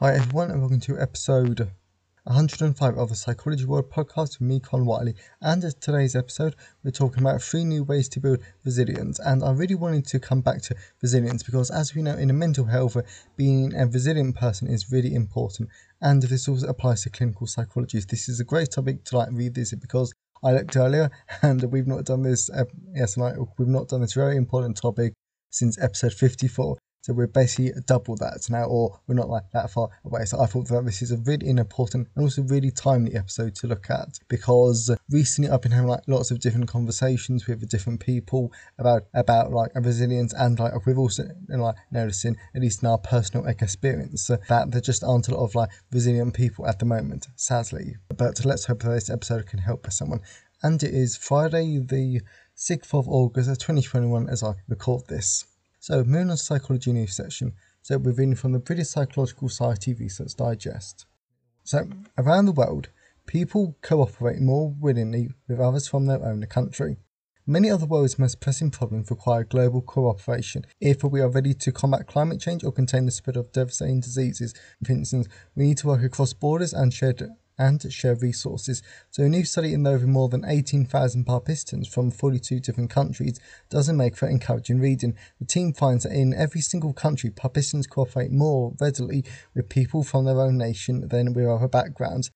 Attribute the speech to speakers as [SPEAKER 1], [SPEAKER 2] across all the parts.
[SPEAKER 1] Hi everyone, and welcome to episode 105 of the Psychology World podcast with me, Con Whiteley. And in today's episode, we're talking about three new ways to build resilience. And I really wanted to come back to resilience because, as we know, in a mental health, being a resilient person is really important. And this also applies to clinical psychology. This is a great topic to like revisit because I looked earlier and we've not done this. Uh, yes, we've not done this very important topic since episode 54. So we're basically double that now, or we're not like that far away. So I thought that this is a really important and also really timely episode to look at because recently I've been having like lots of different conversations with different people about about like resilience and like we've also like noticing at least in our personal experience that there just aren't a lot of like resilient people at the moment, sadly. But let's hope that this episode can help someone. And it is Friday the 6th of August 2021 as I record this. So, Moon on Psychology News section. So, we're reading from the British Psychological Society Research Digest. So, around the world, people cooperate more willingly with others from their own country. Many of the world's most pressing problems require global cooperation if we are ready to combat climate change or contain the spread of devastating diseases. For instance, we need to work across borders and share and share resources. So, a new study involving more than 18,000 participants from 42 different countries doesn't make for encouraging reading. The team finds that in every single country, participants cooperate more readily with people from their own nation than with other backgrounds.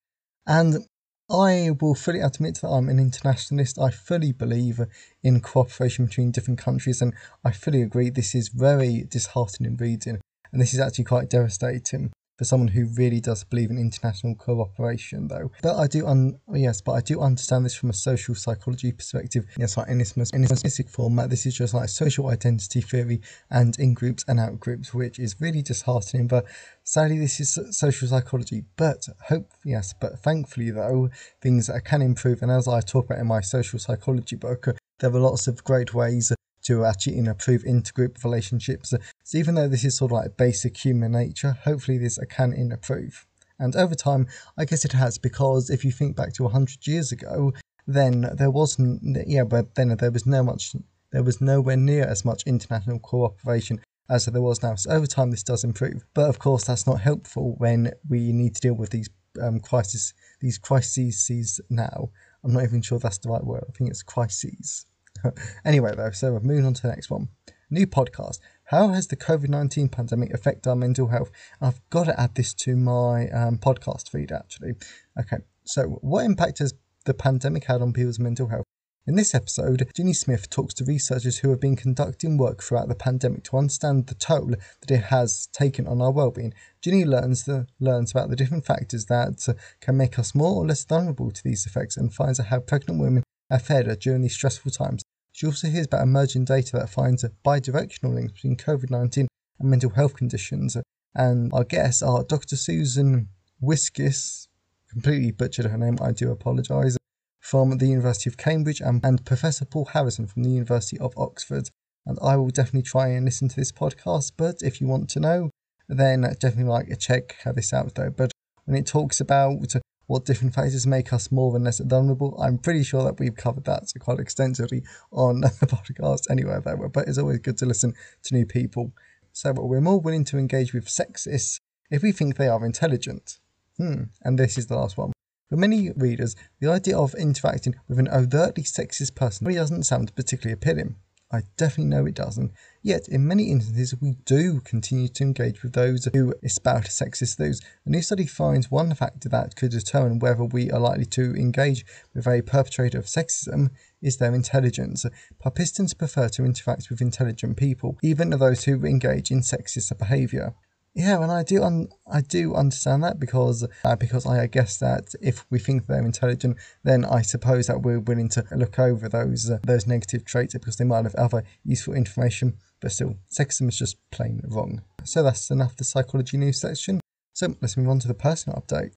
[SPEAKER 1] And I will fully admit that I'm an internationalist. I fully believe in cooperation between different countries, and I fully agree this is very disheartening reading, and this is actually quite devastating for someone who really does believe in international cooperation, though. But I do, un- yes, but I do understand this from a social psychology perspective. Yes, like in this in this basic format, this is just like social identity theory and in groups and out groups, which is really disheartening. But sadly, this is social psychology. But hope, yes, but thankfully though, things can improve. And as I talk about in my social psychology book, there are lots of great ways to actually improve intergroup relationships. So even though this is sort of like basic human nature, hopefully this can improve. And over time, I guess it has because if you think back to 100 years ago, then there wasn't, yeah, but then there was no much, there was nowhere near as much international cooperation as there was now. So over time, this does improve. But of course, that's not helpful when we need to deal with these um, crises, these crises now. I'm not even sure that's the right word. I think it's crises. anyway, though, so we're moving on to the next one. New podcast. How has the COVID 19 pandemic affected our mental health? I've got to add this to my um, podcast feed actually. Okay, so what impact has the pandemic had on people's mental health? In this episode, Ginny Smith talks to researchers who have been conducting work throughout the pandemic to understand the toll that it has taken on our well-being. Ginny learns the, learns about the different factors that can make us more or less vulnerable to these effects and finds out how pregnant women are fared during these stressful times. She also hears about emerging data that finds a bidirectional links between COVID 19 and mental health conditions. And our guests are Dr. Susan Wiskis, completely butchered her name, I do apologise, from the University of Cambridge, and, and Professor Paul Harrison from the University of Oxford. And I will definitely try and listen to this podcast, but if you want to know, then definitely like check this out though. But when it talks about what different factors make us more and less vulnerable. I'm pretty sure that we've covered that quite extensively on the podcast anyway, though, but it's always good to listen to new people. So we're more willing to engage with sexists if we think they are intelligent. Hmm, and this is the last one. For many readers, the idea of interacting with an overtly sexist person really doesn't sound particularly appealing. I definitely know it doesn't. Yet, in many instances, we do continue to engage with those who espouse sexist views. A new study finds one factor that could determine whether we are likely to engage with a perpetrator of sexism is their intelligence. Participants prefer to interact with intelligent people, even those who engage in sexist behaviour. Yeah, and I do un- I do understand that because uh, because I guess that if we think they're intelligent, then I suppose that we're willing to look over those uh, those negative traits because they might have other useful information. But still, sexism is just plain wrong. So that's enough the psychology news section. So let's move on to the personal update.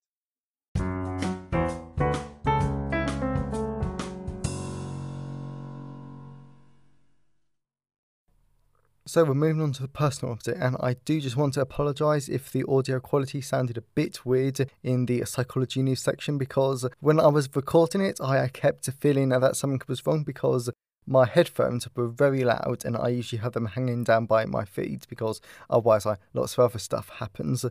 [SPEAKER 1] So we're moving on to the personal update, and I do just want to apologise if the audio quality sounded a bit weird in the psychology news section because when I was recording it, I kept feeling that something was wrong because my headphones were very loud and I usually have them hanging down by my feet because otherwise I, lots of other stuff happens.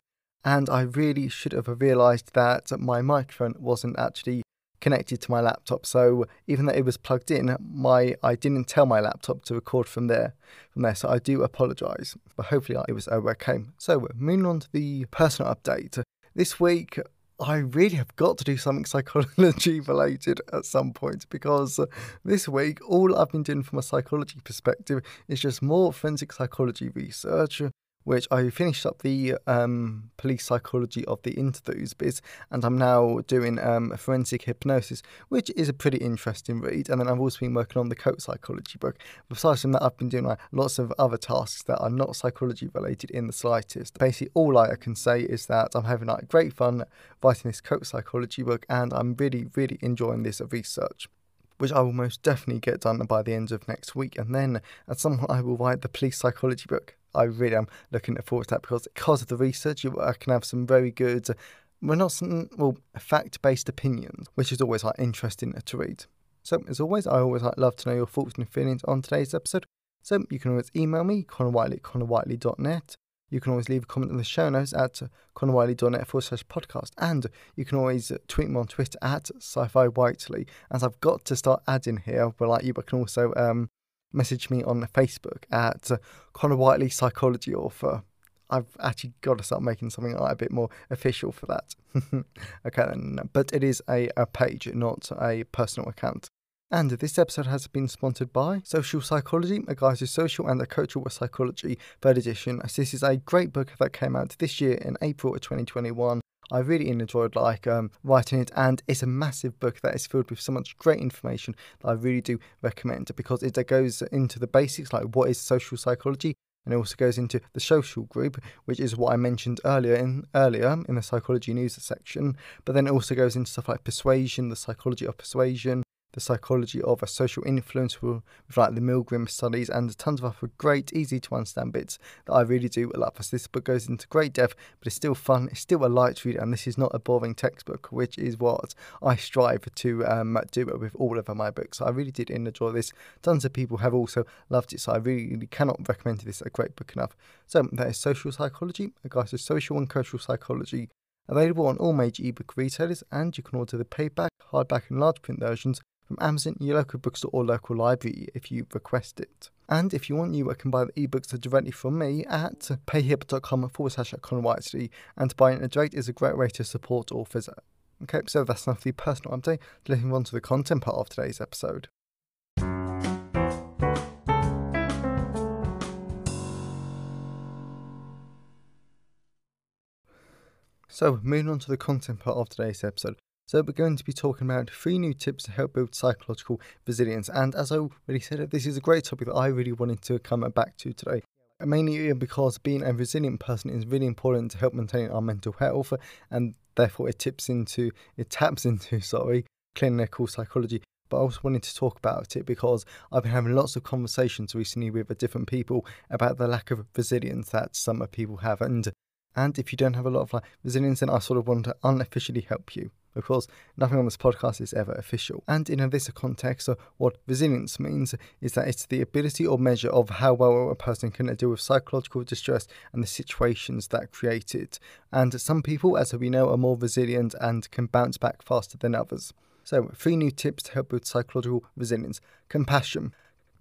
[SPEAKER 1] And I really should have realised that my microphone wasn't actually connected to my laptop. So even though it was plugged in, my I didn't tell my laptop to record from there. From there, so I do apologise, but hopefully it was okay. So moving on to the personal update. This week, I really have got to do something psychology related at some point because this week all I've been doing from a psychology perspective is just more forensic psychology research which I finished up the um, police psychology of the interviews bit, and I'm now doing um, forensic hypnosis, which is a pretty interesting read. And then I've also been working on the cult psychology book. Besides from that, I've been doing like, lots of other tasks that are not psychology related in the slightest. Basically, all I can say is that I'm having like great fun writing this cult psychology book, and I'm really, really enjoying this research which I will most definitely get done by the end of next week. And then at some point, I will write the police psychology book. I really am looking forward to that because because of the research, I can have some very good, well, not some, well, fact-based opinions, which is always like interesting to read. So as always, I always like, love to know your thoughts and feelings on today's episode. So you can always email me, connorwhiteley at connorwhiteley.net. You can always leave a comment in the show notes at connorwhiteley.net forward slash podcast. And you can always tweet me on Twitter at sci-fi whiteley. As I've got to start adding here, but like you, but can also um, message me on Facebook at Connor Whiteley Psychology Author. I've actually got to start making something like a bit more official for that. okay, then. But it is a, a page, not a personal account. And this episode has been sponsored by Social Psychology, a guide to social and cultural psychology, third edition. This is a great book that came out this year in April of 2021 I really enjoyed like um, writing it, and it's a massive book that is filled with so much great information that I really do recommend because it goes into the basics like what is social psychology, and it also goes into the social group, which is what I mentioned earlier in earlier in the psychology news section. But then it also goes into stuff like persuasion, the psychology of persuasion, the psychology of a social influence with, like the Milgram studies and tons of other great, easy to understand bits that I really do love. As this book goes into great depth, but it's still fun, it's still a light read, and this is not a boring textbook, which is what I strive to um, do with all of my books. I really did enjoy this. Tons of people have also loved it, so I really cannot recommend this a great book enough. So that is Social Psychology, a guide to social and cultural psychology. Available on all major ebook retailers, and you can order the paperback, hardback, and large print versions from Amazon, your local bookstore, or local library if you request it. And if you want, you can buy the ebooks directly from me at payhip.com forward slash Whiteley. And buying a direct is a great way to support authors. Okay, so that's enough of the personal update. Let's move on to the content part of today's episode. So, moving on to the content part of today's episode. So we're going to be talking about three new tips to help build psychological resilience. And as I already said, this is a great topic that I really wanted to come back to today. Mainly because being a resilient person is really important to help maintain our mental health, and therefore it tips into, it taps into, sorry, clinical psychology. But I also wanted to talk about it because I've been having lots of conversations recently with different people about the lack of resilience that some people have, and and if you don't have a lot of resilience, then I sort of want to unofficially help you. Of course, nothing on this podcast is ever official. And in a this context, uh, what resilience means is that it's the ability or measure of how well a person can deal with psychological distress and the situations that create it. And some people, as we know, are more resilient and can bounce back faster than others. So, three new tips to help with psychological resilience compassion.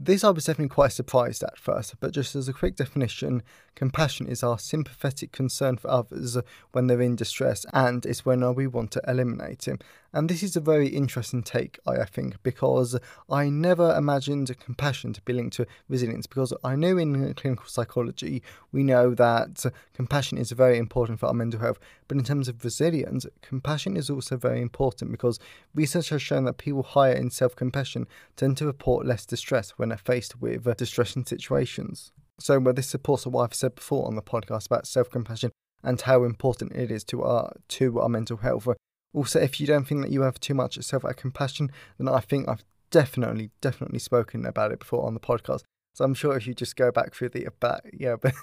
[SPEAKER 1] This I was definitely quite surprised at first, but just as a quick definition, compassion is our sympathetic concern for others when they're in distress and it's when uh, we want to eliminate him. And this is a very interesting take, I think, because I never imagined compassion to be linked to resilience. Because I know in clinical psychology, we know that compassion is very important for our mental health. But in terms of resilience, compassion is also very important because research has shown that people higher in self compassion tend to report less distress when they're faced with uh, distressing situations. So, well, this supports what I've said before on the podcast about self compassion and how important it is to our to our mental health. Also, if you don't think that you have too much self compassion, then I think I've definitely, definitely spoken about it before on the podcast. So I'm sure if you just go back through the back, yeah, but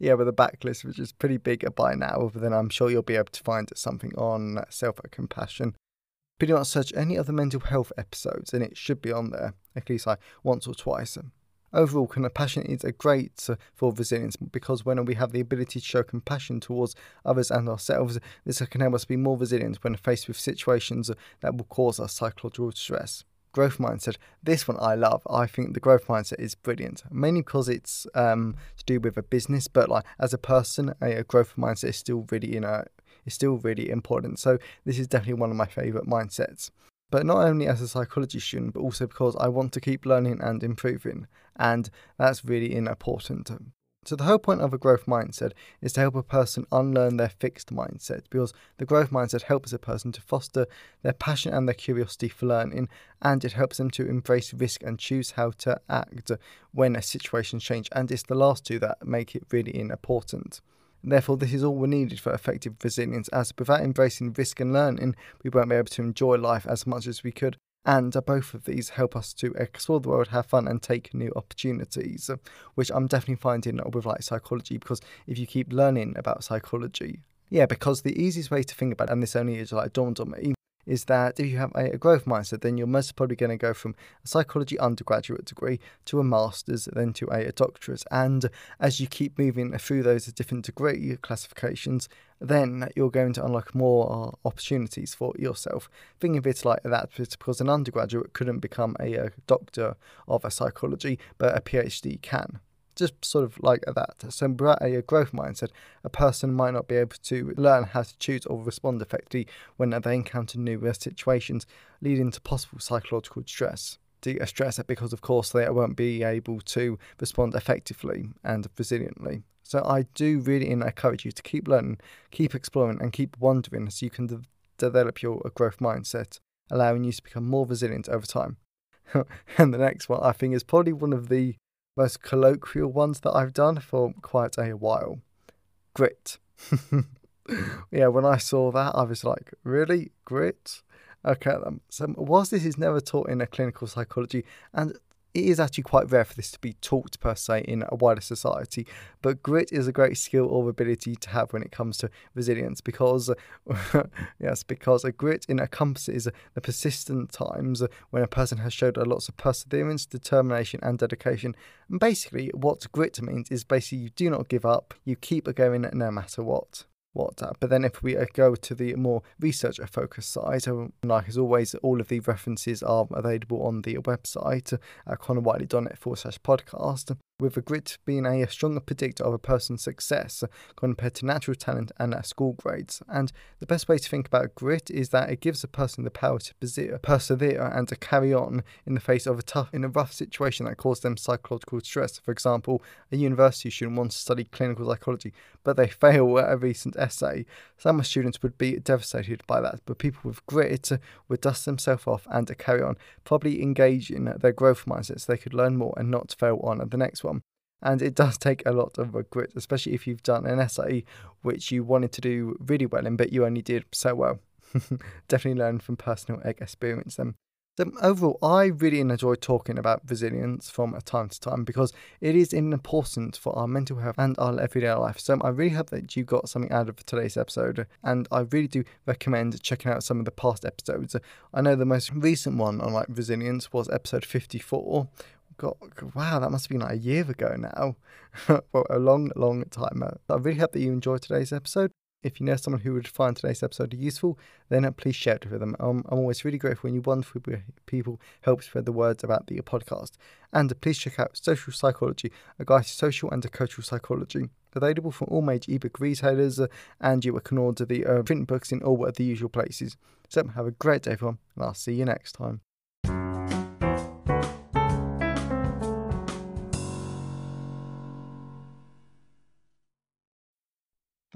[SPEAKER 1] yeah, with the backlist, which is pretty big by now, then I'm sure you'll be able to find something on self compassion. Pretty much search any other mental health episodes, and it should be on there at least like once or twice. Overall, compassion is a great uh, for resilience because when we have the ability to show compassion towards others and ourselves, this can help us be more resilient when faced with situations that will cause us psychological stress. Growth mindset. This one I love. I think the growth mindset is brilliant, mainly because it's um, to do with a business, but like as a person, a, a growth mindset is still really you know is still really important. So this is definitely one of my favorite mindsets but not only as a psychology student, but also because I want to keep learning and improving, and that's really important. So, the whole point of a growth mindset is to help a person unlearn their fixed mindset because the growth mindset helps a person to foster their passion and their curiosity for learning, and it helps them to embrace risk and choose how to act when a situation changes. And it's the last two that make it really important. Therefore, this is all we needed for effective resilience, as without embracing risk and learning, we won't be able to enjoy life as much as we could. And uh, both of these help us to explore the world, have fun, and take new opportunities, which I'm definitely finding with like psychology. Because if you keep learning about psychology, yeah, because the easiest way to think about it, and this only is like dawned on me, is that if you have a, growth mindset, then you're most probably going to go from a psychology undergraduate degree to a master's, then to a, a doctorate. And as you keep moving through those different degree classifications, then you're going to unlock more uh, opportunities for yourself. Think of it like that because an undergraduate couldn't become a, a doctor of a psychology, but a PhD can just sort of like that. So, a growth mindset, a person might not be able to learn how to choose or respond effectively when they encounter new situations, leading to possible psychological stress. Stress because, of course, they won't be able to respond effectively and resiliently. So, I do really encourage you to keep learning, keep exploring, and keep wondering so you can de- develop your growth mindset, allowing you to become more resilient over time. and the next one, I think, is probably one of the most colloquial ones that I've done for quite a while. Grit. yeah, when I saw that, I was like, really? Grit? Okay, um, so whilst this is never taught in a clinical psychology, and it is actually quite rare for this to be taught per se in a wider society, but grit is a great skill or ability to have when it comes to resilience because, yes, because a grit encompasses the persistent times when a person has showed a lots of perseverance, determination, and dedication. And basically, what grit means is basically you do not give up, you keep going no matter what what. But then if we uh, go to the more research focused side, like as always, all of the references are available on the website at connorwhiteley.net forward slash podcast with a grit being a stronger predictor of a person's success compared to natural talent and school grades. And the best way to think about grit is that it gives a person the power to persevere and to carry on in the face of a tough, in a rough situation that caused them psychological stress. For example, a university student wants to study clinical psychology, but they fail at a recent essay. Some students would be devastated by that, but people with grit would dust themselves off and carry on, probably engage in their growth mindset so they could learn more and not fail on at the next one. And it does take a lot of grit, especially if you've done an essay which you wanted to do really well in, but you only did so well. Definitely learn from personal experience then. So overall, I really enjoy talking about resilience from time to time because it is important for our mental health and our everyday life. So I really hope that you got something out of today's episode, and I really do recommend checking out some of the past episodes. I know the most recent one on like resilience was episode 54, God, wow, that must have been like a year ago now. well, a long, long time. Ago. I really hope that you enjoyed today's episode. If you know someone who would find today's episode useful, then uh, please share it with them. Um, I'm always really grateful when you wonderful people help spread the words about the podcast. And uh, please check out Social Psychology, a guide to social and cultural psychology. Available from all major ebook retailers, uh, and you can order the uh, print books in all of the usual places. So have a great day, everyone, and I'll see you next time.